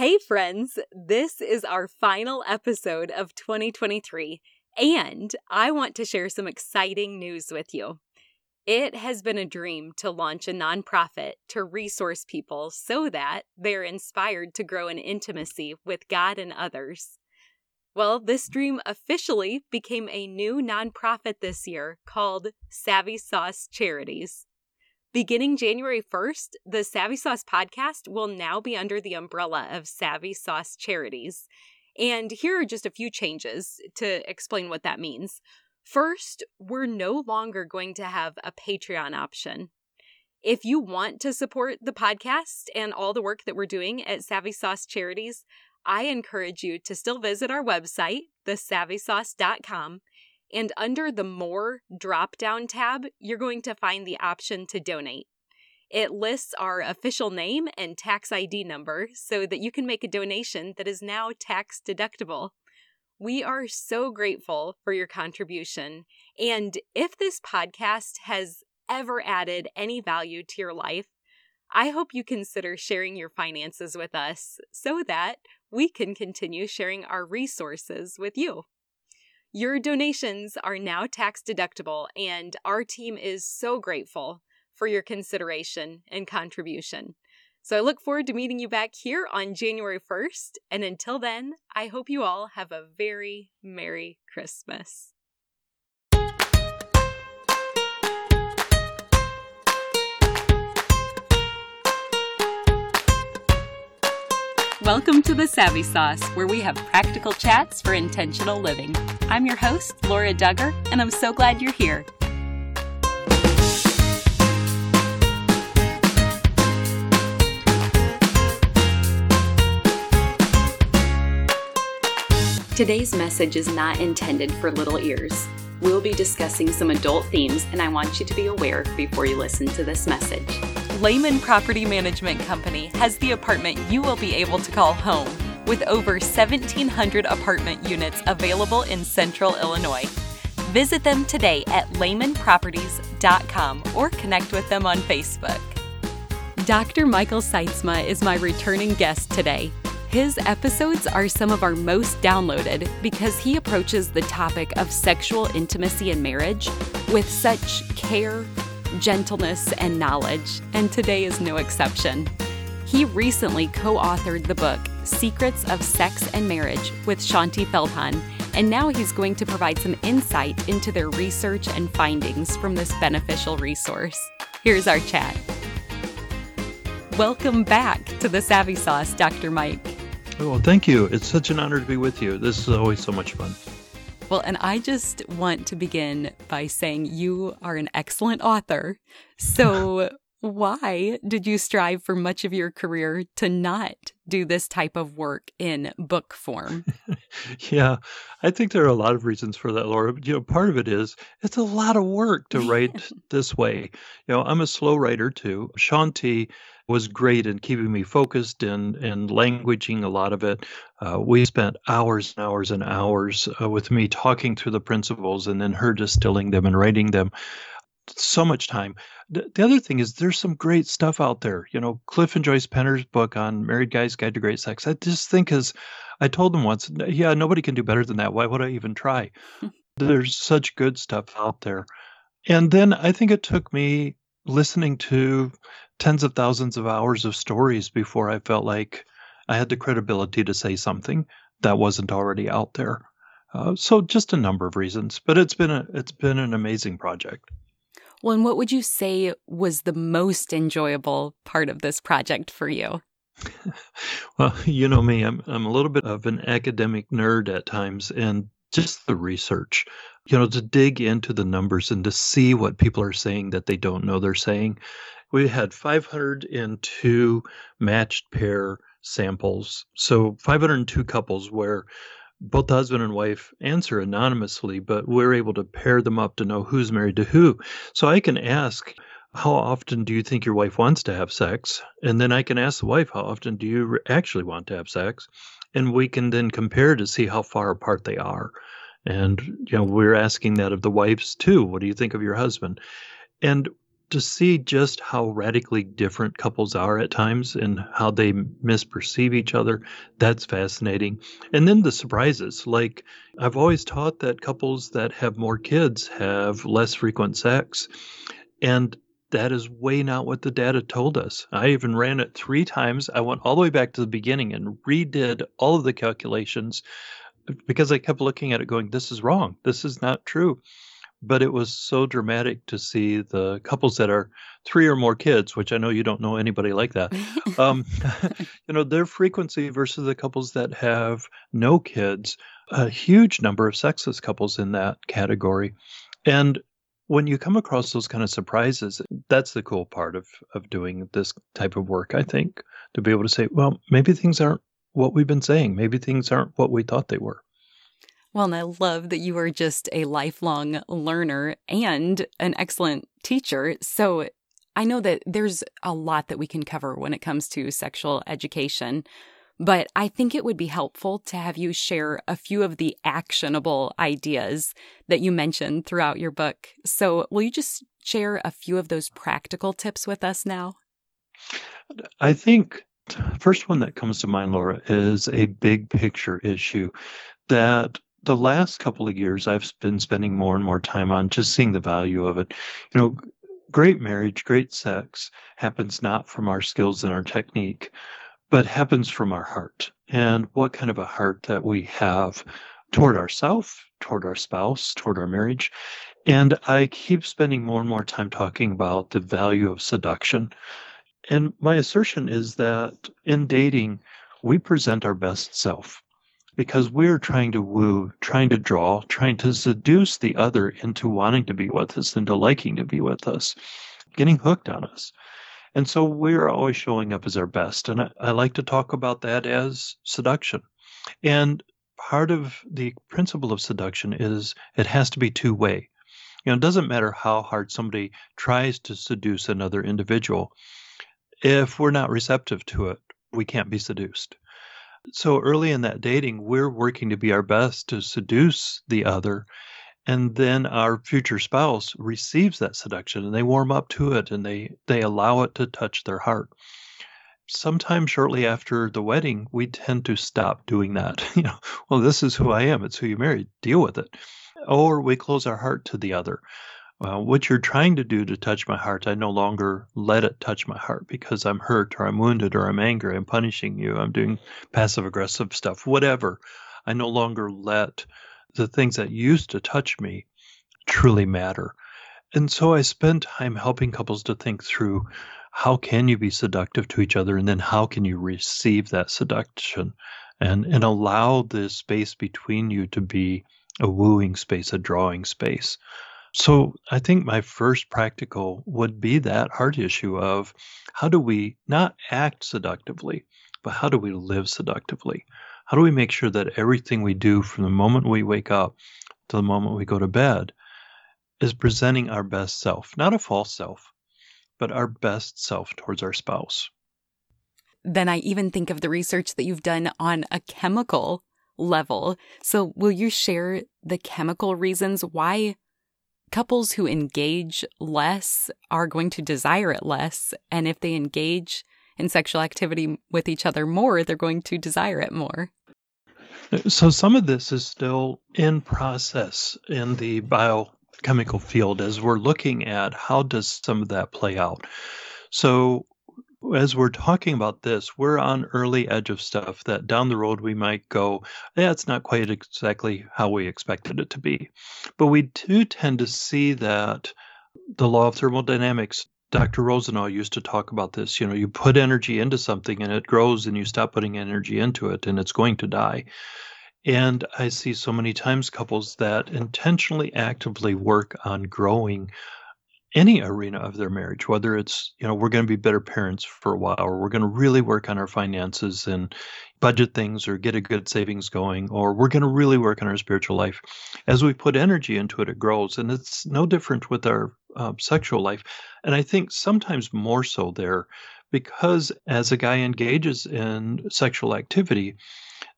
Hey, friends, this is our final episode of 2023, and I want to share some exciting news with you. It has been a dream to launch a nonprofit to resource people so that they're inspired to grow in intimacy with God and others. Well, this dream officially became a new nonprofit this year called Savvy Sauce Charities. Beginning January 1st, the Savvy Sauce podcast will now be under the umbrella of Savvy Sauce Charities. And here are just a few changes to explain what that means. First, we're no longer going to have a Patreon option. If you want to support the podcast and all the work that we're doing at Savvy Sauce Charities, I encourage you to still visit our website, thesavvysauce.com, and under the More drop down tab, you're going to find the option to donate. It lists our official name and tax ID number so that you can make a donation that is now tax deductible. We are so grateful for your contribution. And if this podcast has ever added any value to your life, I hope you consider sharing your finances with us so that we can continue sharing our resources with you. Your donations are now tax deductible, and our team is so grateful for your consideration and contribution. So I look forward to meeting you back here on January 1st. And until then, I hope you all have a very Merry Christmas. Welcome to the Savvy Sauce, where we have practical chats for intentional living. I'm your host, Laura Dugger, and I'm so glad you're here. Today's message is not intended for little ears. We'll be discussing some adult themes, and I want you to be aware before you listen to this message. Leman Property Management Company has the apartment you will be able to call home with over 1,700 apartment units available in central Illinois. Visit them today at lemanproperties.com or connect with them on Facebook. Dr. Michael Sytsma is my returning guest today. His episodes are some of our most downloaded because he approaches the topic of sexual intimacy and marriage with such care, gentleness, and knowledge, and today is no exception. He recently co authored the book Secrets of Sex and Marriage with Shaunti Feldhahn, and now he's going to provide some insight into their research and findings from this beneficial resource. Here's our chat. Welcome back to the Savvy Sauce, Dr. Mike. Well, thank you. It's such an honor to be with you. This is always so much fun. Well, and I just want to begin by saying you are an excellent author. So, why did you strive for much of your career to not do this type of work in book form? yeah, I think there are a lot of reasons for that, Laura. But, you know, part of it is it's a lot of work to write this way. You know, I'm a slow writer too. Shaunti was great in keeping me focused and and languaging a lot of it. Uh, we spent hours and hours and hours uh, with me talking through the principles and then her distilling them and writing them. So much time. The, the other thing is there's some great stuff out there. You know, Cliff and Joyce Penner's book on Married Guy's Guide to Great Sex. I just think is, I told them once, yeah, nobody can do better than that. Why would I even try? there's such good stuff out there. And then I think it took me listening to tens of thousands of hours of stories before I felt like I had the credibility to say something that wasn't already out there. Uh, so just a number of reasons, but it's been a it's been an amazing project. Well, and what would you say was the most enjoyable part of this project for you? well, you know me, I'm I'm a little bit of an academic nerd at times, and just the research, you know, to dig into the numbers and to see what people are saying that they don't know they're saying we had 502 matched pair samples. So 502 couples where both the husband and wife answer anonymously, but we're able to pair them up to know who's married to who. So I can ask, how often do you think your wife wants to have sex? And then I can ask the wife, how often do you actually want to have sex? And we can then compare to see how far apart they are. And, you know, we're asking that of the wives too. What do you think of your husband? And to see just how radically different couples are at times and how they misperceive each other, that's fascinating. And then the surprises. Like, I've always taught that couples that have more kids have less frequent sex. And that is way not what the data told us. I even ran it three times. I went all the way back to the beginning and redid all of the calculations because I kept looking at it going, this is wrong. This is not true but it was so dramatic to see the couples that are three or more kids, which I know you don't know anybody like that. Um, you know, their frequency versus the couples that have no kids, a huge number of sexless couples in that category. And when you come across those kind of surprises, that's the cool part of, of doing this type of work, I think, to be able to say, well, maybe things aren't what we've been saying. Maybe things aren't what we thought they were. Well, and I love that you are just a lifelong learner and an excellent teacher. So I know that there's a lot that we can cover when it comes to sexual education, but I think it would be helpful to have you share a few of the actionable ideas that you mentioned throughout your book. So will you just share a few of those practical tips with us now? I think first one that comes to mind, Laura, is a big picture issue that the last couple of years, I've been spending more and more time on just seeing the value of it. You know, great marriage, great sex happens not from our skills and our technique, but happens from our heart and what kind of a heart that we have toward ourselves, toward our spouse, toward our marriage. And I keep spending more and more time talking about the value of seduction. And my assertion is that in dating, we present our best self because we're trying to woo, trying to draw, trying to seduce the other into wanting to be with us, into liking to be with us, getting hooked on us. And so we're always showing up as our best. And I, I like to talk about that as seduction. And part of the principle of seduction is it has to be two way. You know, it doesn't matter how hard somebody tries to seduce another individual. If we're not receptive to it, we can't be seduced. So early in that dating, we're working to be our best to seduce the other. And then our future spouse receives that seduction and they warm up to it and they, they allow it to touch their heart. Sometime shortly after the wedding, we tend to stop doing that. You know, well, this is who I am. It's who you married. Deal with it. Or we close our heart to the other uh, what you're trying to do to touch my heart, I no longer let it touch my heart because I'm hurt or I'm wounded or I'm angry, I'm punishing you, I'm doing passive aggressive stuff, whatever. I no longer let the things that used to touch me truly matter. And so I spend time helping couples to think through how can you be seductive to each other and then how can you receive that seduction and, and allow the space between you to be a wooing space, a drawing space. So I think my first practical would be that heart issue of how do we not act seductively, but how do we live seductively? How do we make sure that everything we do from the moment we wake up to the moment we go to bed is presenting our best self, not a false self, but our best self towards our spouse? Then I even think of the research that you've done on a chemical level. So, will you share the chemical reasons why couples who engage less are going to desire it less. And if they engage in sexual activity with each other more, they're going to desire it more. So, some of this is still in process in the biochemical field as we're looking at how does some of that play out. So, as we're talking about this, we're on early edge of stuff that down the road we might go, yeah, it's not quite exactly how we expected it to be. But we do tend to see that the law of thermodynamics, Dr. Rosenau used to talk about this. You know, you put energy into something and it grows, and you stop putting energy into it, and it's going to die. And I see so many times couples that intentionally actively work on growing any arena of their marriage, whether it's, you know, we're going to be better parents for a while, or we're going to really work on our finances and budget things or get a good savings going, or we're going to really work on our spiritual life. As we put energy into it, it grows. And it's no different with our uh, sexual life. And I think sometimes more so there because as a guy engages in sexual activity,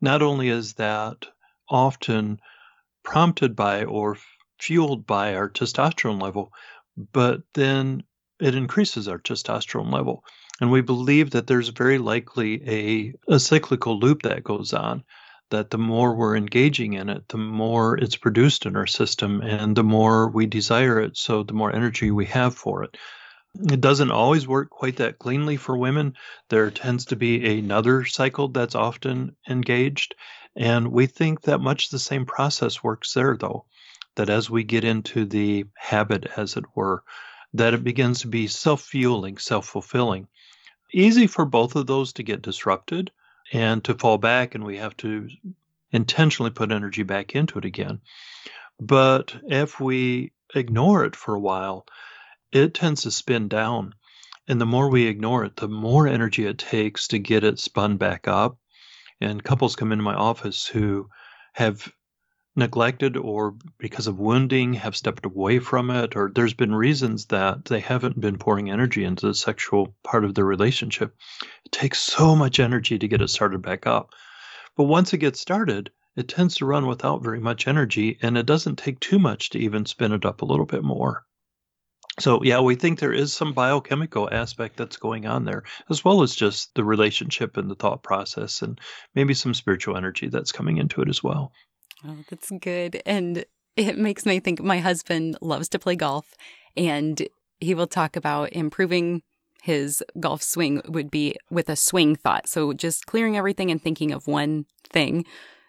not only is that often prompted by or fueled by our testosterone level, but then it increases our testosterone level. And we believe that there's very likely a, a cyclical loop that goes on, that the more we're engaging in it, the more it's produced in our system and the more we desire it. So the more energy we have for it. It doesn't always work quite that cleanly for women. There tends to be another cycle that's often engaged. And we think that much the same process works there, though. That as we get into the habit, as it were, that it begins to be self fueling, self fulfilling. Easy for both of those to get disrupted and to fall back, and we have to intentionally put energy back into it again. But if we ignore it for a while, it tends to spin down. And the more we ignore it, the more energy it takes to get it spun back up. And couples come into my office who have neglected or because of wounding have stepped away from it, or there's been reasons that they haven't been pouring energy into the sexual part of the relationship. It takes so much energy to get it started back up. But once it gets started, it tends to run without very much energy, and it doesn't take too much to even spin it up a little bit more. So, yeah, we think there is some biochemical aspect that's going on there, as well as just the relationship and the thought process, and maybe some spiritual energy that's coming into it as well. Oh, that's good. And it makes me think my husband loves to play golf, and he will talk about improving his golf swing would be with a swing thought. So just clearing everything and thinking of one thing.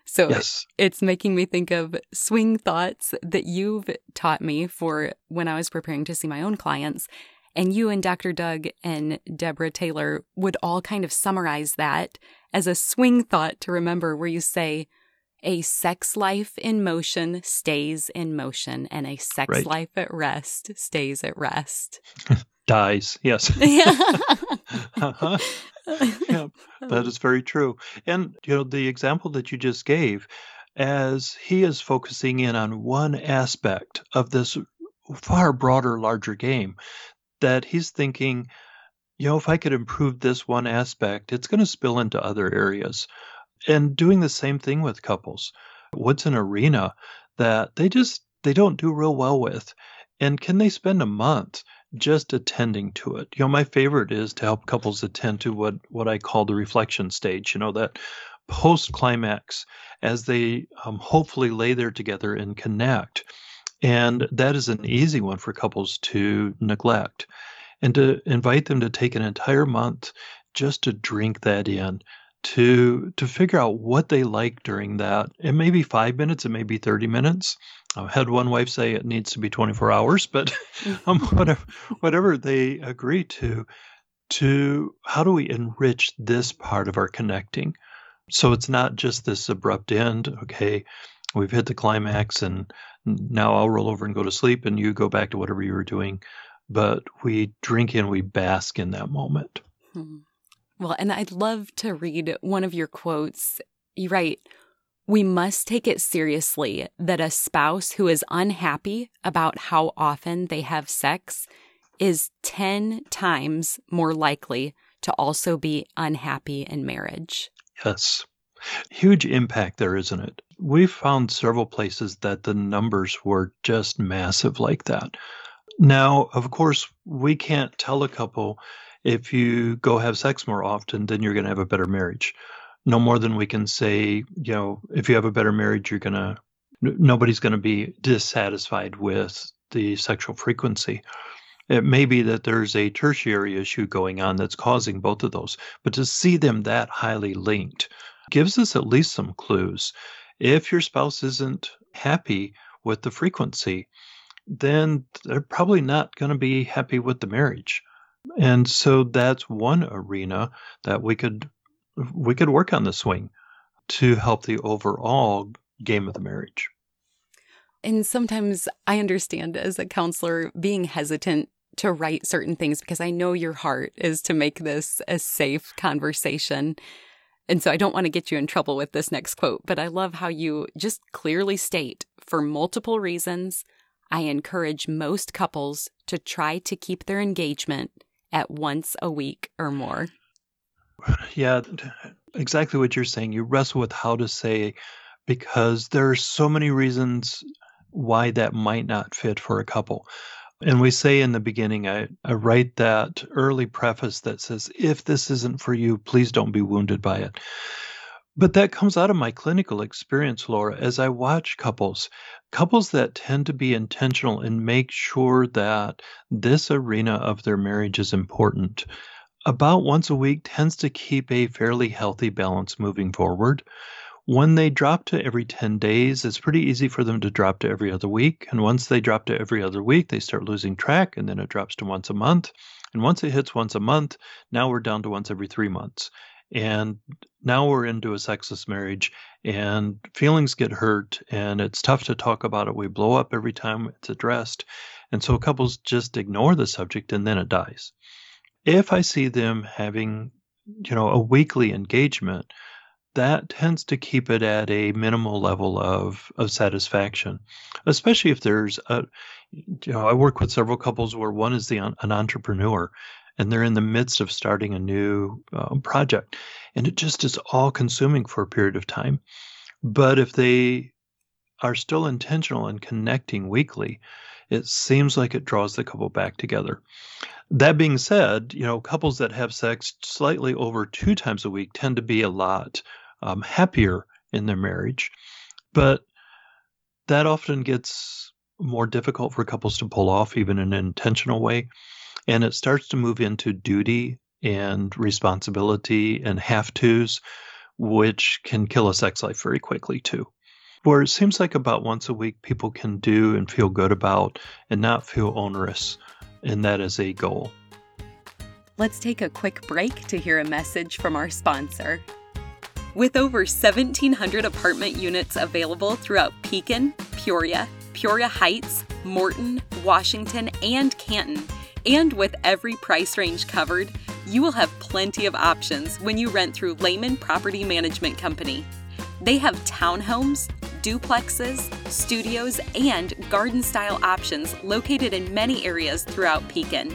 So yes. it's making me think of swing thoughts that you've taught me for when I was preparing to see my own clients. And you and Dr. Doug and Deborah Taylor would all kind of summarize that as a swing thought to remember, where you say, a sex life in motion stays in motion, and a sex right. life at rest stays at rest. Dies, yes. uh-huh. yeah, that is very true. And you know, the example that you just gave, as he is focusing in on one aspect of this far broader, larger game, that he's thinking, you know, if I could improve this one aspect, it's going to spill into other areas and doing the same thing with couples. What's an arena that they just they don't do real well with? And can they spend a month just attending to it? You know, my favorite is to help couples attend to what what I call the reflection stage. You know, that post climax as they um, hopefully lay there together and connect. And that is an easy one for couples to neglect. And to invite them to take an entire month just to drink that in, to to figure out what they like during that. It may be five minutes, it may be thirty minutes. I had one wife say it needs to be twenty four hours, but um, whatever whatever they agree to. To how do we enrich this part of our connecting? So it's not just this abrupt end. Okay, we've hit the climax, and now I'll roll over and go to sleep, and you go back to whatever you were doing. But we drink and we bask in that moment. Hmm. Well, and I'd love to read one of your quotes. You write, we must take it seriously that a spouse who is unhappy about how often they have sex is 10 times more likely to also be unhappy in marriage. Yes. Huge impact there, isn't it? We've found several places that the numbers were just massive like that. Now, of course, we can't tell a couple if you go have sex more often, then you're going to have a better marriage. No more than we can say, you know, if you have a better marriage, you're going to, nobody's going to be dissatisfied with the sexual frequency. It may be that there's a tertiary issue going on that's causing both of those, but to see them that highly linked gives us at least some clues. If your spouse isn't happy with the frequency, then they're probably not going to be happy with the marriage. And so that's one arena that we could we could work on the swing to help the overall game of the marriage. And sometimes I understand as a counselor being hesitant to write certain things because I know your heart is to make this a safe conversation. And so I don't want to get you in trouble with this next quote, but I love how you just clearly state for multiple reasons, I encourage most couples to try to keep their engagement at once a week or more. Yeah, exactly what you're saying. You wrestle with how to say because there are so many reasons why that might not fit for a couple. And we say in the beginning, I, I write that early preface that says, if this isn't for you, please don't be wounded by it. But that comes out of my clinical experience, Laura, as I watch couples, couples that tend to be intentional and make sure that this arena of their marriage is important. About once a week tends to keep a fairly healthy balance moving forward. When they drop to every 10 days, it's pretty easy for them to drop to every other week. And once they drop to every other week, they start losing track, and then it drops to once a month. And once it hits once a month, now we're down to once every three months. And now we're into a sexist marriage, and feelings get hurt, and it's tough to talk about it. We blow up every time it's addressed. And so couples just ignore the subject, and then it dies. If I see them having, you know, a weekly engagement, that tends to keep it at a minimal level of, of satisfaction, especially if there's a, you know, I work with several couples where one is the an entrepreneur and they're in the midst of starting a new uh, project and it just is all consuming for a period of time. But if they are still intentional in connecting weekly, it seems like it draws the couple back together. That being said, you know, couples that have sex slightly over two times a week tend to be a lot um, happier in their marriage. But that often gets more difficult for couples to pull off, even in an intentional way. And it starts to move into duty and responsibility and have tos, which can kill a sex life very quickly, too. Where it seems like about once a week people can do and feel good about and not feel onerous, and that is a goal. Let's take a quick break to hear a message from our sponsor. With over 1,700 apartment units available throughout Pekin, Peoria, Peoria Heights, Morton, Washington, and Canton, and with every price range covered, you will have plenty of options when you rent through Leman Property Management Company. They have townhomes, duplexes, studios, and garden style options located in many areas throughout Pekin.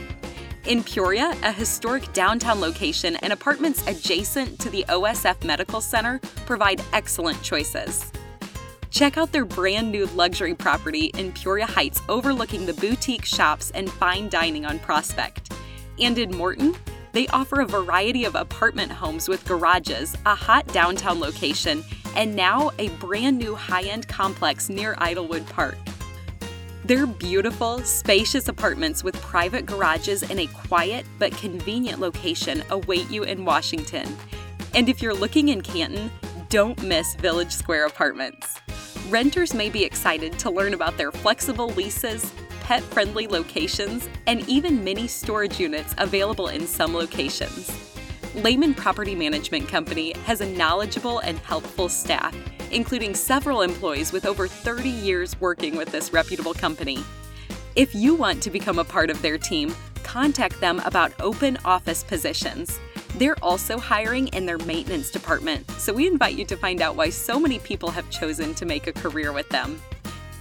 In Peoria, a historic downtown location and apartments adjacent to the OSF Medical Center provide excellent choices. Check out their brand new luxury property in Peoria Heights overlooking the boutique shops and fine dining on Prospect. And in Morton, they offer a variety of apartment homes with garages, a hot downtown location, and now a brand new high end complex near Idlewood Park. Their beautiful, spacious apartments with private garages in a quiet but convenient location await you in Washington. And if you're looking in Canton, don't miss Village Square Apartments. Renters may be excited to learn about their flexible leases, pet friendly locations, and even mini storage units available in some locations. Leman Property Management Company has a knowledgeable and helpful staff, including several employees with over 30 years working with this reputable company. If you want to become a part of their team, contact them about open office positions. They're also hiring in their maintenance department, so we invite you to find out why so many people have chosen to make a career with them.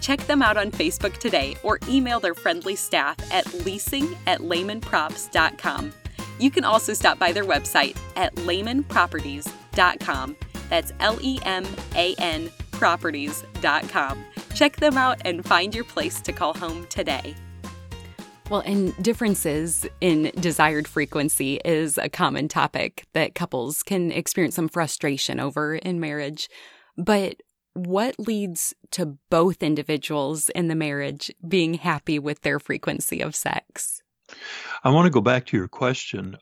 Check them out on Facebook today or email their friendly staff at leasing at lemanprops.com. You can also stop by their website at lemanproperties.com. That's L E M A N properties.com. Check them out and find your place to call home today. Well, and differences in desired frequency is a common topic that couples can experience some frustration over in marriage. But what leads to both individuals in the marriage being happy with their frequency of sex? I want to go back to your question.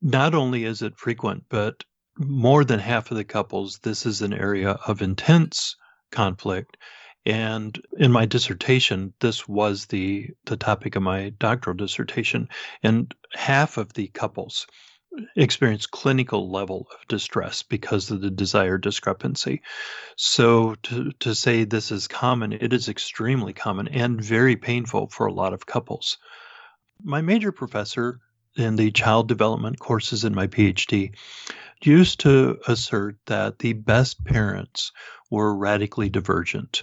Not only is it frequent, but more than half of the couples, this is an area of intense conflict. And in my dissertation, this was the, the topic of my doctoral dissertation. And half of the couples experience clinical level of distress because of the desire discrepancy. So to, to say this is common, it is extremely common and very painful for a lot of couples. My major professor in the child development courses in my PhD used to assert that the best parents were radically divergent.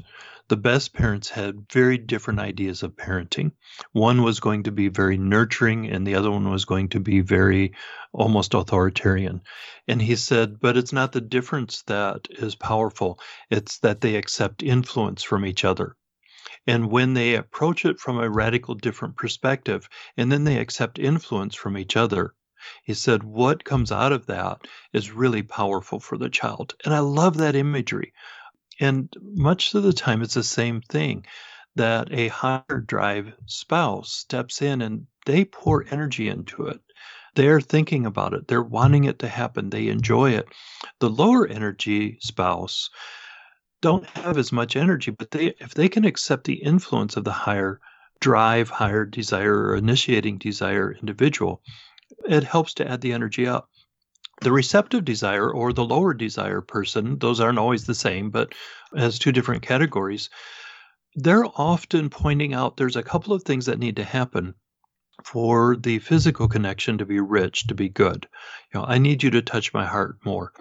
The best parents had very different ideas of parenting. One was going to be very nurturing, and the other one was going to be very almost authoritarian. And he said, but it's not the difference that is powerful, it's that they accept influence from each other. And when they approach it from a radical different perspective, and then they accept influence from each other, he said, what comes out of that is really powerful for the child. And I love that imagery. And much of the time, it's the same thing that a higher drive spouse steps in and they pour energy into it. They're thinking about it, they're wanting it to happen, they enjoy it. The lower energy spouse don't have as much energy, but they if they can accept the influence of the higher drive, higher desire, or initiating desire individual, it helps to add the energy up. The receptive desire or the lower desire person, those aren't always the same, but has two different categories. They're often pointing out there's a couple of things that need to happen for the physical connection to be rich, to be good. You know, I need you to touch my heart more.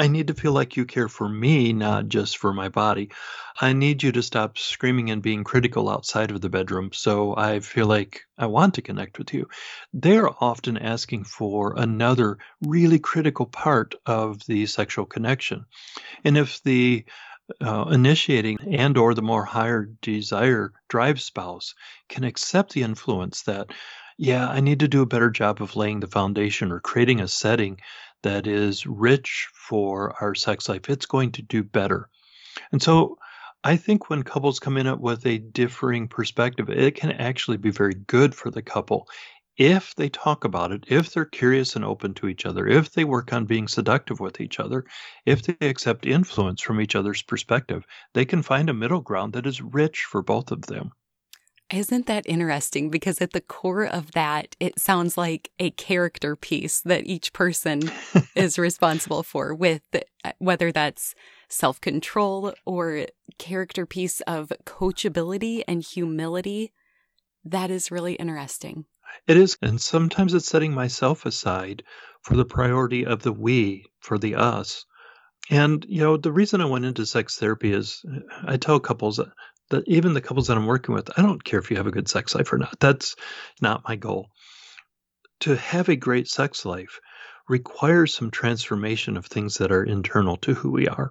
I need to feel like you care for me, not just for my body. I need you to stop screaming and being critical outside of the bedroom so I feel like I want to connect with you. They're often asking for another really critical part of the sexual connection. And if the uh, initiating and or the more higher desire drive spouse can accept the influence that yeah i need to do a better job of laying the foundation or creating a setting that is rich for our sex life, it's going to do better. And so I think when couples come in with a differing perspective, it can actually be very good for the couple if they talk about it, if they're curious and open to each other, if they work on being seductive with each other, if they accept influence from each other's perspective, they can find a middle ground that is rich for both of them. Isn't that interesting? Because at the core of that, it sounds like a character piece that each person is responsible for, with uh, whether that's self control or character piece of coachability and humility. That is really interesting. It is. And sometimes it's setting myself aside for the priority of the we, for the us. And, you know, the reason I went into sex therapy is I tell couples that even the couples that I'm working with, I don't care if you have a good sex life or not. That's not my goal. To have a great sex life requires some transformation of things that are internal to who we are.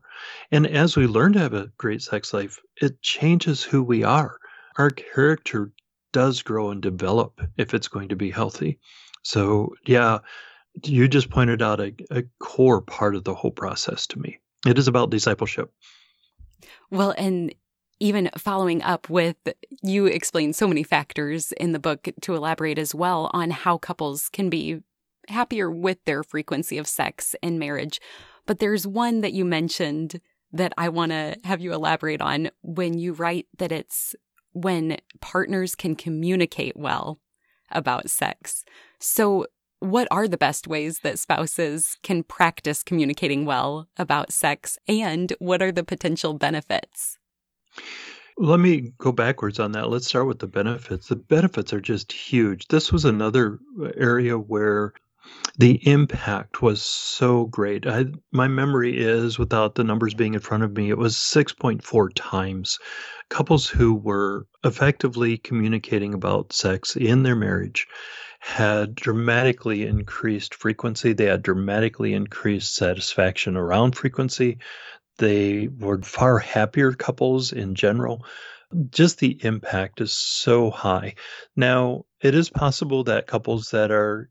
And as we learn to have a great sex life, it changes who we are. Our character does grow and develop if it's going to be healthy. So, yeah, you just pointed out a, a core part of the whole process to me. It is about discipleship. Well, and even following up with you explain so many factors in the book to elaborate as well on how couples can be happier with their frequency of sex in marriage. But there's one that you mentioned that I want to have you elaborate on when you write that it's when partners can communicate well about sex. So, what are the best ways that spouses can practice communicating well about sex, and what are the potential benefits? Let me go backwards on that. Let's start with the benefits. The benefits are just huge. This was another uh, area where the impact was so great. I, my memory is, without the numbers being in front of me, it was 6.4 times. Couples who were effectively communicating about sex in their marriage had dramatically increased frequency. They had dramatically increased satisfaction around frequency. They were far happier couples in general. Just the impact is so high. Now, it is possible that couples that are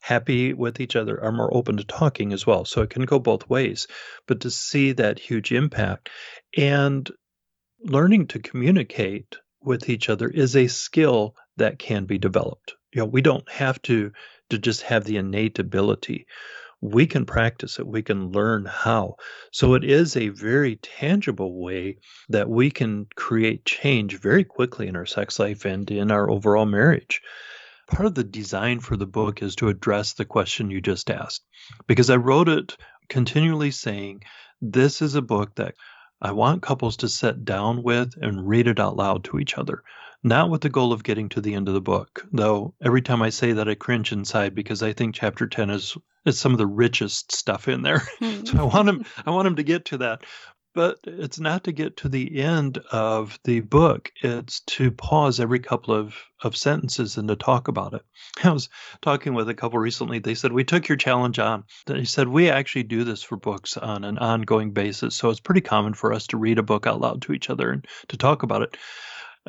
happy with each other are more open to talking as well. So it can go both ways. But to see that huge impact and learning to communicate with each other is a skill that can be developed. You know, we don't have to to just have the innate ability we can practice it, we can learn how. So it is a very tangible way that we can create change very quickly in our sex life and in our overall marriage. Part of the design for the book is to address the question you just asked, because I wrote it continually saying, This is a book that I want couples to sit down with and read it out loud to each other not with the goal of getting to the end of the book, though every time I say that I cringe inside because I think chapter 10 is is some of the richest stuff in there. Mm. so I want him I want him to get to that. But it's not to get to the end of the book. It's to pause every couple of, of sentences and to talk about it. I was talking with a couple recently. They said, We took your challenge on. They said, We actually do this for books on an ongoing basis. So it's pretty common for us to read a book out loud to each other and to talk about it.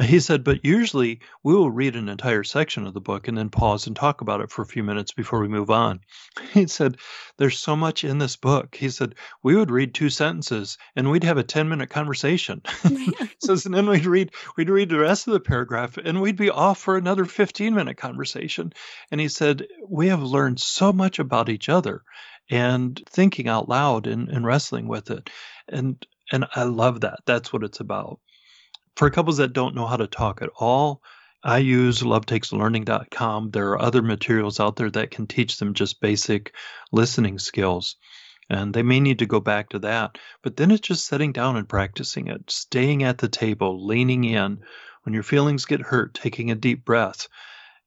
He said, but usually we will read an entire section of the book and then pause and talk about it for a few minutes before we move on. He said, there's so much in this book. He said, we would read two sentences and we'd have a 10 minute conversation. so and then we'd read, we'd read the rest of the paragraph and we'd be off for another 15 minute conversation. And he said, we have learned so much about each other and thinking out loud and, and wrestling with it. And, and I love that. That's what it's about for couples that don't know how to talk at all, I use lovetakeslearning.com. There are other materials out there that can teach them just basic listening skills. And they may need to go back to that. But then it's just sitting down and practicing it, staying at the table, leaning in. When your feelings get hurt, taking a deep breath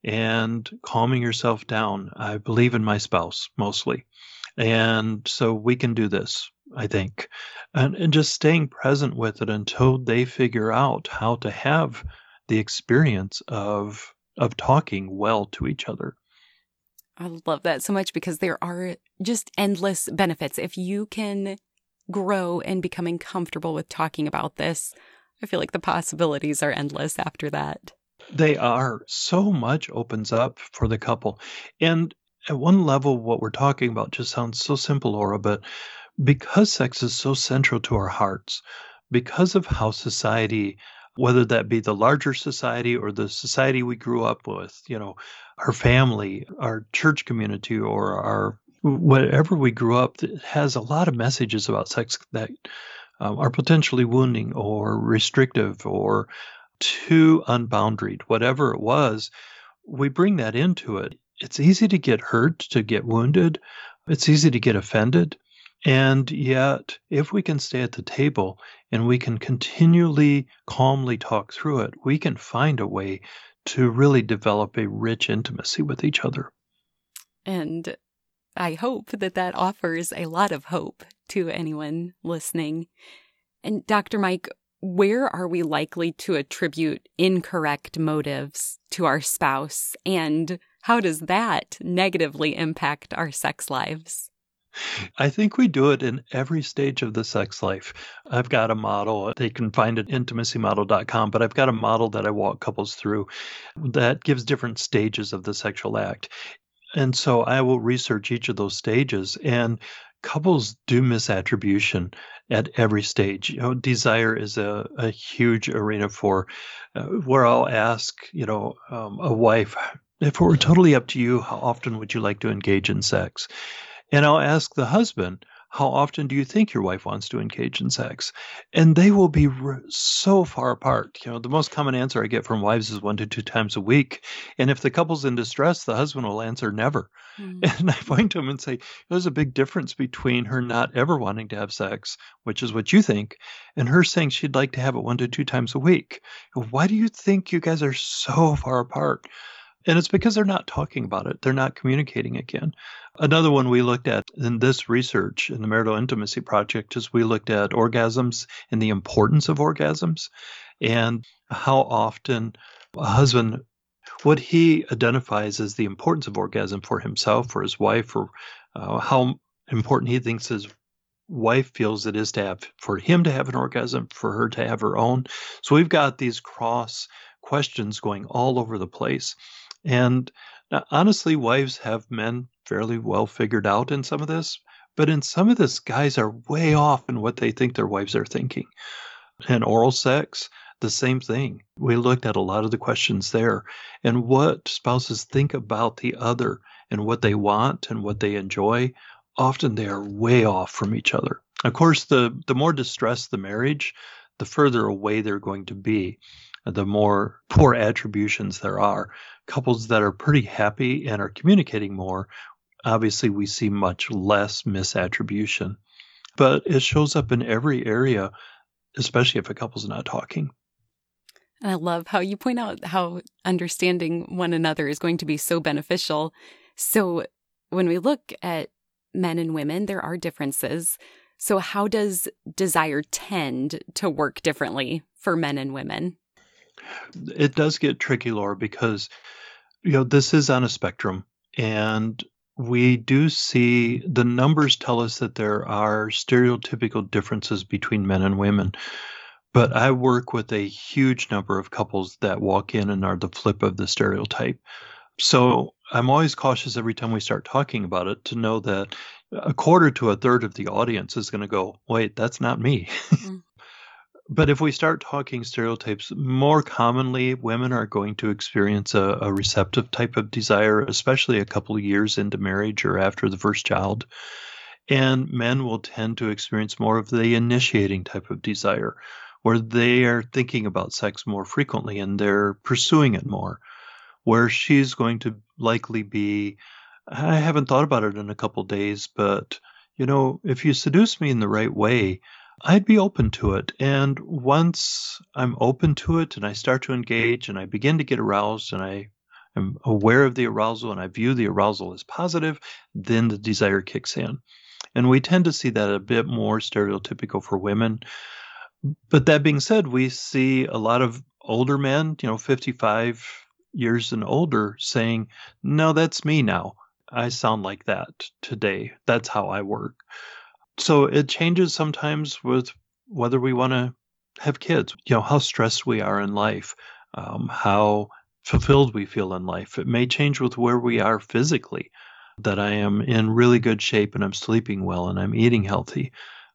and calming yourself down. I believe in my spouse mostly. And so we can do this. I think, and, and just staying present with it until they figure out how to have the experience of of talking well to each other. I love that so much because there are just endless benefits if you can grow in becoming comfortable with talking about this. I feel like the possibilities are endless after that. They are. So much opens up for the couple. And at one level, what we're talking about just sounds so simple, Laura, but because sex is so central to our hearts, because of how society, whether that be the larger society or the society we grew up with, you know, our family, our church community, or our whatever we grew up, has a lot of messages about sex that um, are potentially wounding or restrictive or too unboundaried, whatever it was. We bring that into it. It's easy to get hurt, to get wounded. It's easy to get offended. And yet, if we can stay at the table and we can continually calmly talk through it, we can find a way to really develop a rich intimacy with each other. And I hope that that offers a lot of hope to anyone listening. And Dr. Mike, where are we likely to attribute incorrect motives to our spouse? And how does that negatively impact our sex lives? I think we do it in every stage of the sex life. I've got a model, they can find it at intimacymodel.com, but I've got a model that I walk couples through that gives different stages of the sexual act. And so I will research each of those stages and couples do misattribution at every stage. You know, desire is a, a huge arena for uh, where I'll ask, you know, um, a wife, if it were totally up to you, how often would you like to engage in sex? And I'll ask the husband, how often do you think your wife wants to engage in sex? And they will be so far apart. You know, the most common answer I get from wives is one to two times a week. And if the couple's in distress, the husband will answer never. Mm. And I point to him and say, there's a big difference between her not ever wanting to have sex, which is what you think, and her saying she'd like to have it one to two times a week. Why do you think you guys are so far apart? And it's because they're not talking about it. They're not communicating again. Another one we looked at in this research in the Marital Intimacy Project is we looked at orgasms and the importance of orgasms and how often a husband, what he identifies as the importance of orgasm for himself, for his wife, or uh, how important he thinks his wife feels it is to have for him to have an orgasm, for her to have her own. So we've got these cross questions going all over the place. And now, honestly, wives have men fairly well figured out in some of this, but in some of this, guys are way off in what they think their wives are thinking. And oral sex, the same thing. We looked at a lot of the questions there and what spouses think about the other and what they want and what they enjoy. Often they are way off from each other. Of course, the, the more distressed the marriage, the further away they're going to be, the more poor attributions there are couples that are pretty happy and are communicating more, obviously we see much less misattribution. But it shows up in every area, especially if a couple's not talking. I love how you point out how understanding one another is going to be so beneficial. So, when we look at men and women, there are differences. So, how does desire tend to work differently for men and women? It does get tricky, Laura, because you know this is on a spectrum, and we do see the numbers tell us that there are stereotypical differences between men and women. but I work with a huge number of couples that walk in and are the flip of the stereotype. So I'm always cautious every time we start talking about it to know that a quarter to a third of the audience is going to go, wait, that's not me. Mm. But if we start talking stereotypes, more commonly, women are going to experience a, a receptive type of desire, especially a couple years into marriage or after the first child. And men will tend to experience more of the initiating type of desire, where they are thinking about sex more frequently and they're pursuing it more. Where she's going to likely be, I haven't thought about it in a couple days, but you know, if you seduce me in the right way, I'd be open to it. And once I'm open to it and I start to engage and I begin to get aroused and I am aware of the arousal and I view the arousal as positive, then the desire kicks in. And we tend to see that a bit more stereotypical for women. But that being said, we see a lot of older men, you know, 55 years and older, saying, No, that's me now. I sound like that today. That's how I work. So it changes sometimes with whether we want to have kids, you know, how stressed we are in life, um, how fulfilled we feel in life. It may change with where we are physically that I am in really good shape and I'm sleeping well and I'm eating healthy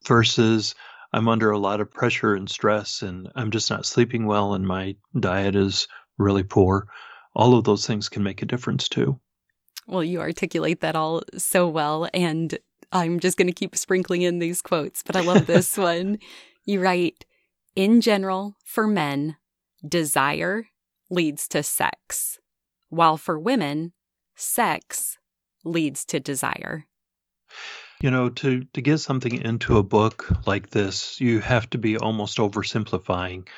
versus I'm under a lot of pressure and stress and I'm just not sleeping well and my diet is really poor. All of those things can make a difference too. Well, you articulate that all so well. And I'm just going to keep sprinkling in these quotes, but I love this one. You write, in general, for men, desire leads to sex, while for women, sex leads to desire. You know, to, to get something into a book like this, you have to be almost oversimplifying.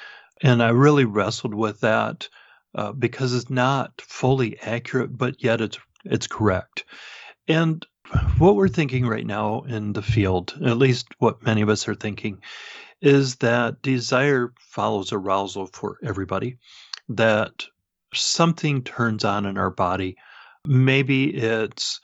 And I really wrestled with that uh, because it's not fully accurate, but yet it's it's correct. And what we're thinking right now in the field, at least what many of us are thinking, is that desire follows arousal for everybody. That something turns on in our body Maybe it's,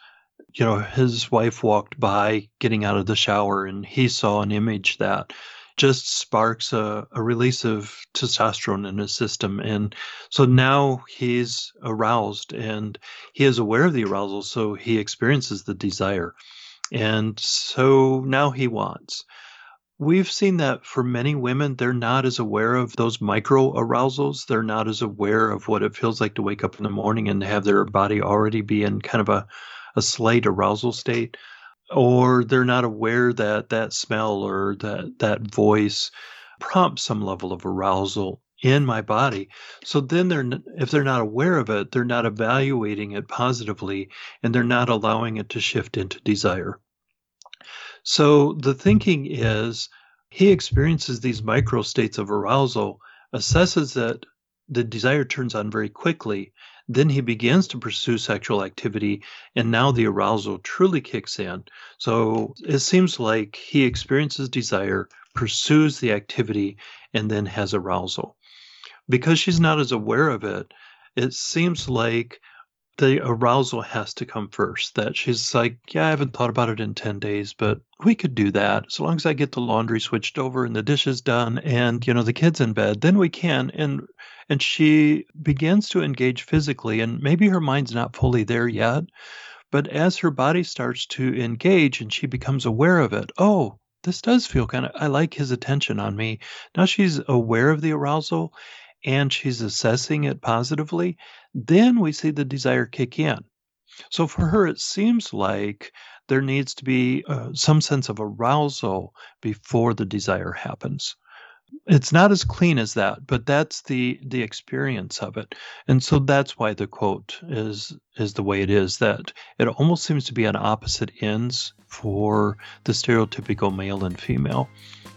you know, his wife walked by getting out of the shower and he saw an image that just sparks a, a, release of testosterone in his system. And so now he's aroused and he is aware of the arousal, so he experiences the desire. And so now he wants. We've seen that for many women, they're not as aware of those micro arousals. They're not as aware of what it feels like to wake up in the morning and have their body already be in kind of a, a slight arousal state. Or they're not aware that that smell or that, that voice prompts some level of arousal in my body. So then they're if they're not aware of it, they're not evaluating it positively and they're not allowing it to shift into desire. So the thinking is he experiences these micro states of arousal, assesses that the desire turns on very quickly. Then he begins to pursue sexual activity, and now the arousal truly kicks in. So it seems like he experiences desire, pursues the activity, and then has arousal. Because she's not as aware of it, it seems like the arousal has to come first. That she's like, yeah, I haven't thought about it in 10 days, but we could do that. As long as I get the laundry switched over and the dishes done and, you know, the kids in bed, then we can. And, and she begins to engage physically and maybe her mind's not fully there yet. But as her body starts to engage and she becomes aware of it, oh, this does feel kind of, I like his attention on me. Now she's aware of the arousal and she's assessing it positively, then we see the desire kick in. So for her, it seems like there needs to be uh, some sense of arousal before the desire happens. It's not as clean as that, but that's the the experience of it, and so that's why the quote is is the way it is. That it almost seems to be on opposite ends for the stereotypical male and female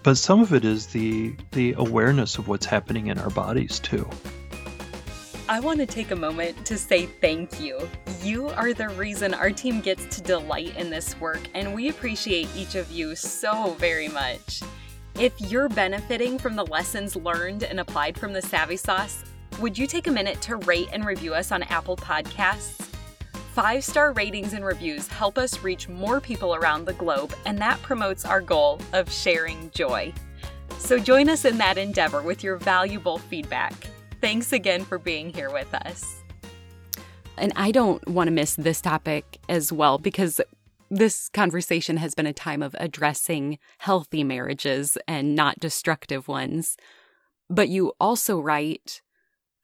but some of it is the the awareness of what's happening in our bodies too. I want to take a moment to say thank you. You are the reason our team gets to delight in this work, and we appreciate each of you so very much. If you're benefiting from the lessons learned and applied from the Savvy Sauce, would you take a minute to rate and review us on Apple Podcasts? Five star ratings and reviews help us reach more people around the globe, and that promotes our goal of sharing joy. So join us in that endeavor with your valuable feedback. Thanks again for being here with us. And I don't want to miss this topic as well because this conversation has been a time of addressing healthy marriages and not destructive ones. But you also write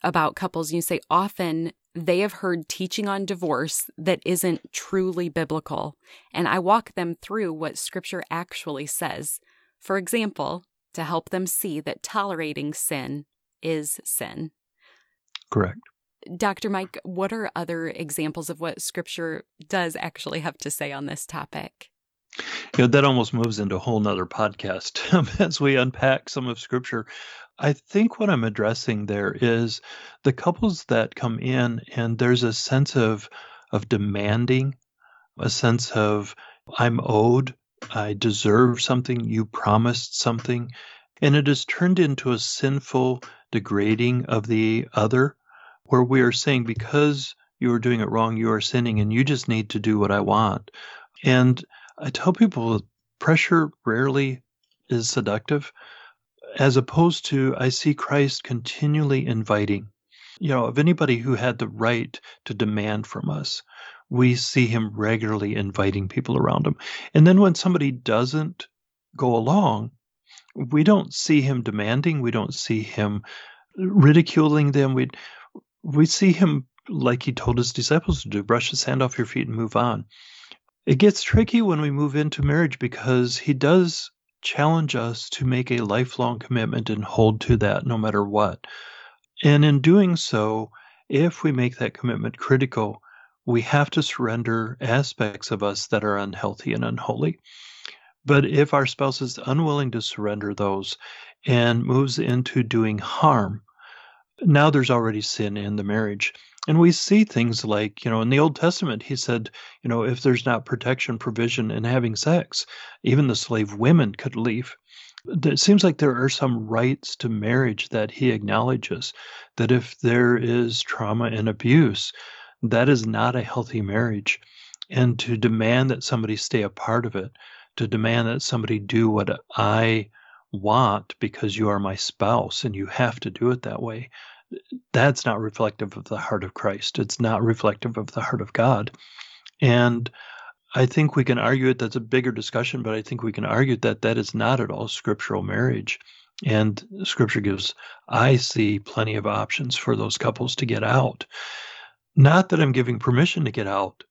about couples, you say often they have heard teaching on divorce that isn't truly biblical. And I walk them through what scripture actually says. For example, to help them see that tolerating sin is sin. Correct. Dr. Mike, what are other examples of what scripture does actually have to say on this topic? You know, that almost moves into a whole nother podcast um, as we unpack some of scripture. I think what I'm addressing there is the couples that come in and there's a sense of of demanding, a sense of I'm owed, I deserve something, you promised something, and it is turned into a sinful degrading of the other where we are saying because you are doing it wrong, you are sinning and you just need to do what I want. And I tell people pressure rarely is seductive as opposed to I see Christ continually inviting. You know, of anybody who had the right to demand from us, we see him regularly inviting people around him. And then when somebody doesn't go along, we don't see him demanding, we don't see him ridiculing them. We we see him like he told his disciples to do, brush the sand off your feet and move on. It gets tricky when we move into marriage because he does challenge us to make a lifelong commitment and hold to that no matter what. And in doing so, if we make that commitment critical, we have to surrender aspects of us that are unhealthy and unholy. But if our spouse is unwilling to surrender those and moves into doing harm, now there's already sin in the marriage. And we see things like, you know, in the Old Testament, he said, you know, if there's not protection, provision in having sex, even the slave women could leave. It seems like there are some rights to marriage that he acknowledges that if there is trauma and abuse, that is not a healthy marriage. And to demand that somebody stay a part of it, to demand that somebody do what I want because you are my spouse and you have to do it that way, that's not reflective of the heart of Christ. It's not reflective of the heart of God. And I think we can argue it. That's a bigger discussion, but I think we can argue that that is not at all scriptural marriage. And scripture gives, I see plenty of options for those couples to get out. Not that I'm giving permission to get out.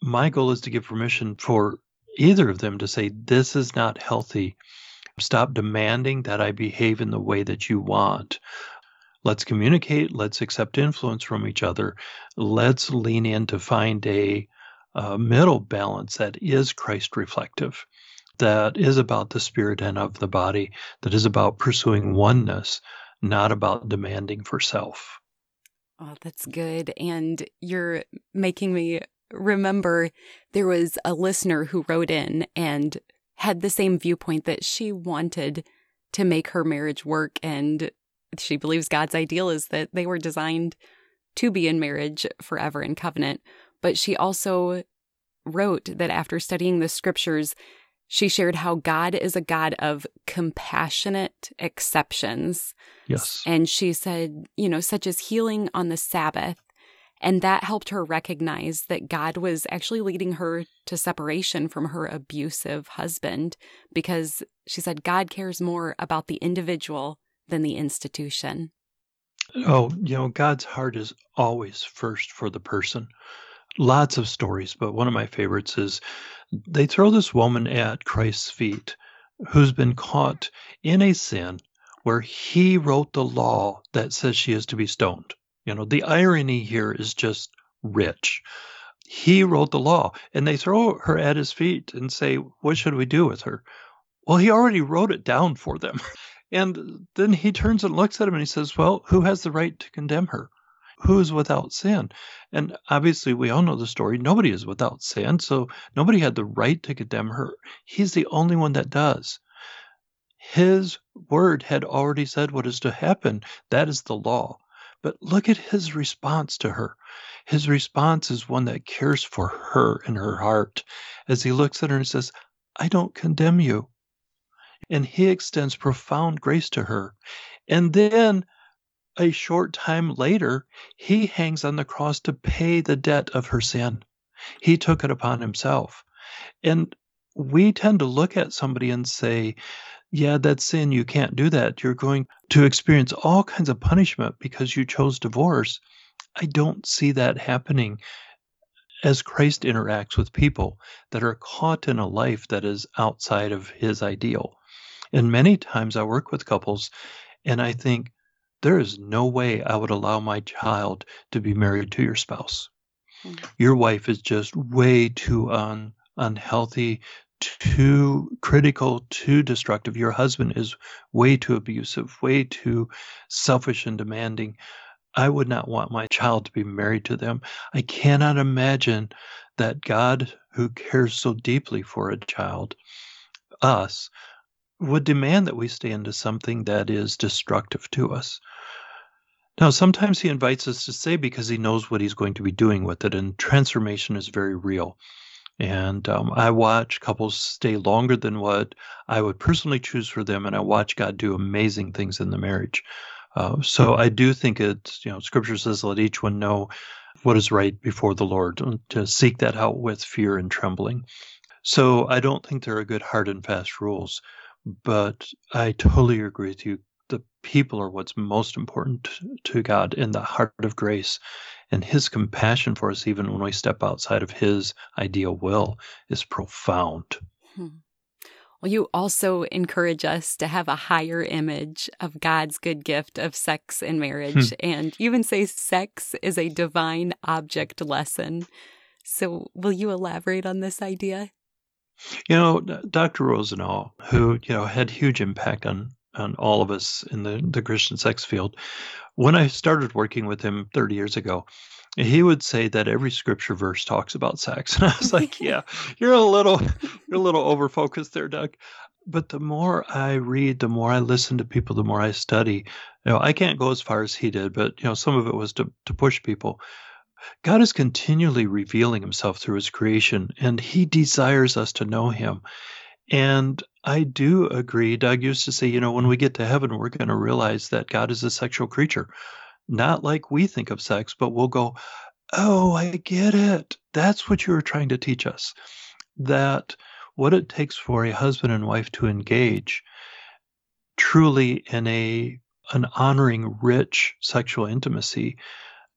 My goal is to give permission for either of them to say, This is not healthy. Stop demanding that I behave in the way that you want. Let's communicate. Let's accept influence from each other. Let's lean in to find a, a middle balance that is Christ reflective, that is about the spirit and of the body, that is about pursuing oneness, not about demanding for self. Oh, that's good. And you're making me remember there was a listener who wrote in and had the same viewpoint that she wanted to make her marriage work and she believes God's ideal is that they were designed to be in marriage forever in covenant. But she also wrote that after studying the scriptures, she shared how God is a God of compassionate exceptions. Yes. And she said, you know, such as healing on the Sabbath. And that helped her recognize that God was actually leading her to separation from her abusive husband because she said God cares more about the individual than the institution. Oh, you know, God's heart is always first for the person. Lots of stories, but one of my favorites is they throw this woman at Christ's feet who's been caught in a sin where he wrote the law that says she is to be stoned. You know, the irony here is just rich. He wrote the law, and they throw her at his feet and say, What should we do with her? Well, he already wrote it down for them. And then he turns and looks at him and he says, Well, who has the right to condemn her? Who is without sin? And obviously, we all know the story. Nobody is without sin. So nobody had the right to condemn her. He's the only one that does. His word had already said what is to happen. That is the law. But look at his response to her. His response is one that cares for her and her heart as he looks at her and says, I don't condemn you. and he extends profound grace to her. And then a short time later, he hangs on the cross to pay the debt of her sin. He took it upon himself. And we tend to look at somebody and say, yeah, that's sin. You can't do that. You're going to experience all kinds of punishment because you chose divorce. I don't see that happening as Christ interacts with people that are caught in a life that is outside of his ideal. And many times I work with couples and I think, there is no way I would allow my child to be married to your spouse. Mm-hmm. Your wife is just way too un, unhealthy, too critical, too destructive. Your husband is way too abusive, way too selfish and demanding. I would not want my child to be married to them. I cannot imagine that God, who cares so deeply for a child, us, would demand that we stay into something that is destructive to us. Now, sometimes he invites us to stay because he knows what he's going to be doing with it, and transformation is very real. And um, I watch couples stay longer than what I would personally choose for them, and I watch God do amazing things in the marriage. Uh, so I do think it's, you know, scripture says, let each one know what is right before the Lord, to seek that out with fear and trembling. So I don't think there are good hard and fast rules, but I totally agree with you. The people are what's most important to God in the heart of grace and his compassion for us, even when we step outside of his ideal will, is profound. Hmm. Well, you also encourage us to have a higher image of God's good gift of sex and marriage. Hmm. And you even say sex is a divine object lesson. So, will you elaborate on this idea? You know, Dr. Rosenau, who, you know, had huge impact on on all of us in the, the Christian sex field, when I started working with him 30 years ago, he would say that every scripture verse talks about sex. And I was like, yeah, you're a little you're a little over focused there, Doug. But the more I read, the more I listen to people, the more I study. You know, I can't go as far as he did, but you know, some of it was to, to push people. God is continually revealing himself through his creation, and he desires us to know him. And I do agree. Doug used to say, you know, when we get to heaven, we're going to realize that God is a sexual creature. Not like we think of sex, but we'll go, oh, I get it. That's what you were trying to teach us. That what it takes for a husband and wife to engage truly in a an honoring, rich sexual intimacy,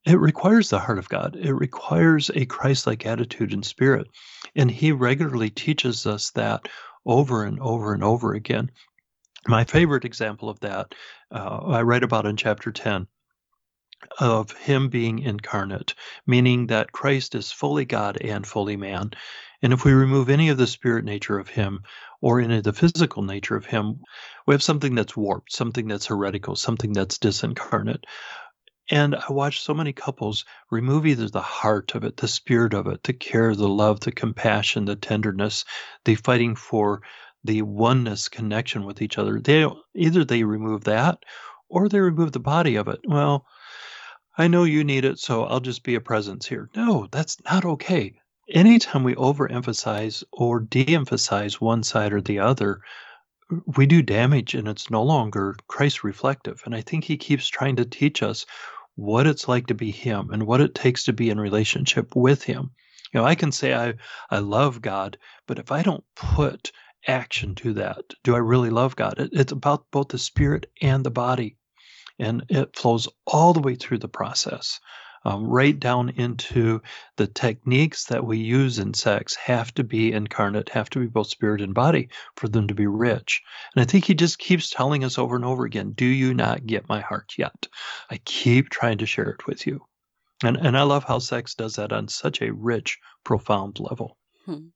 it requires the heart of God. It requires a Christ like attitude and spirit. And He regularly teaches us that over and over and over again. My favorite example of that, uh, I write about in chapter 10 of him being incarnate, meaning that Christ is fully God and fully man. And if we remove any of the spirit nature of him or any of the physical nature of him, we have something that's warped, something that's heretical, something that's disincarnate. And I watch so many couples remove either the heart of it, the spirit of it, the care, the love, the compassion, the tenderness, the fighting for the oneness connection with each other. They either they remove that or they remove the body of it. Well, I know you need it, so I'll just be a presence here. No, that's not okay. Anytime we overemphasize or de emphasize one side or the other, we do damage and it's no longer Christ reflective. And I think he keeps trying to teach us what it's like to be him and what it takes to be in relationship with him. You know, I can say I I love God, but if I don't put action to that, do I really love God? It, it's about both the spirit and the body, and it flows all the way through the process um, right down into the techniques that we use in sex have to be incarnate, have to be both spirit and body for them to be rich. And I think he just keeps telling us over and over again, do you not get my heart yet? I keep trying to share it with you. And, and I love how sex does that on such a rich, profound level. Hmm.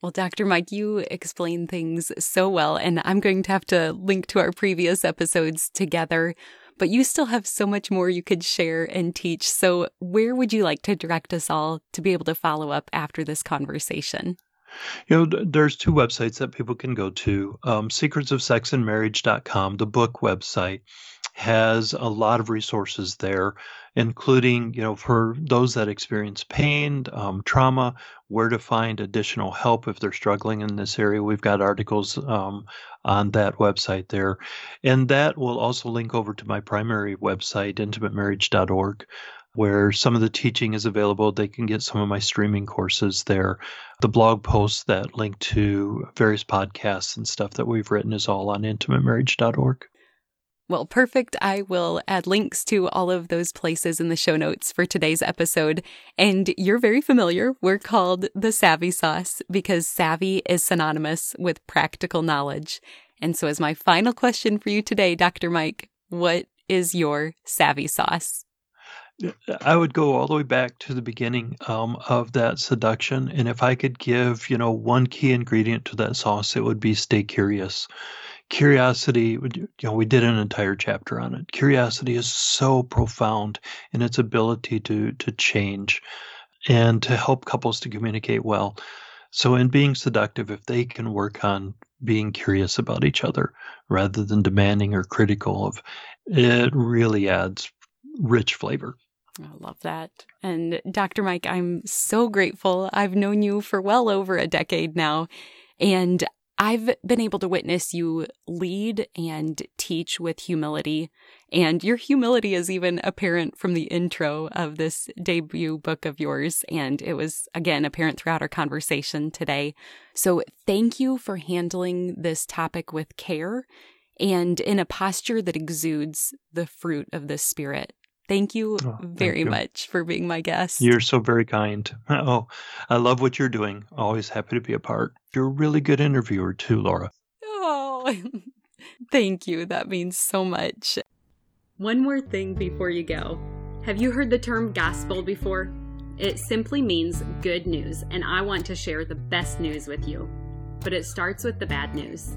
Well, Dr. Mike, you explain things so well, and I'm going to have to link to our previous episodes together but you still have so much more you could share and teach. So, where would you like to direct us all to be able to follow up after this conversation? You know, there's two websites that people can go to um, secretsofsexandmarriage.com, the book website, has a lot of resources there, including, you know, for those that experience pain, um, trauma, where to find additional help if they're struggling in this area. We've got articles um, on that website there. And that will also link over to my primary website, intimatemarriage.org, where some of the teaching is available. They can get some of my streaming courses there. The blog posts that link to various podcasts and stuff that we've written is all on intimatemarriage.org. Well, perfect. I will add links to all of those places in the show notes for today's episode. And you're very familiar. We're called the Savvy Sauce because savvy is synonymous with practical knowledge. And so, as my final question for you today, Dr. Mike, what is your savvy sauce? I would go all the way back to the beginning um, of that seduction, and if I could give, you know, one key ingredient to that sauce, it would be stay curious curiosity you know we did an entire chapter on it curiosity is so profound in its ability to to change and to help couples to communicate well so in being seductive if they can work on being curious about each other rather than demanding or critical of it really adds rich flavor I love that. And Dr. Mike, I'm so grateful. I've known you for well over a decade now. And I've been able to witness you lead and teach with humility. And your humility is even apparent from the intro of this debut book of yours. And it was, again, apparent throughout our conversation today. So thank you for handling this topic with care and in a posture that exudes the fruit of the Spirit. Thank you oh, very thank you. much for being my guest. You're so very kind. Oh, I love what you're doing. Always happy to be a part. You're a really good interviewer, too, Laura. Oh, thank you. That means so much. One more thing before you go. Have you heard the term gospel before? It simply means good news, and I want to share the best news with you. But it starts with the bad news.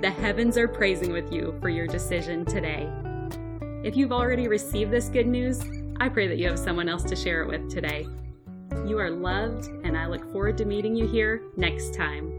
The heavens are praising with you for your decision today. If you've already received this good news, I pray that you have someone else to share it with today. You are loved, and I look forward to meeting you here next time.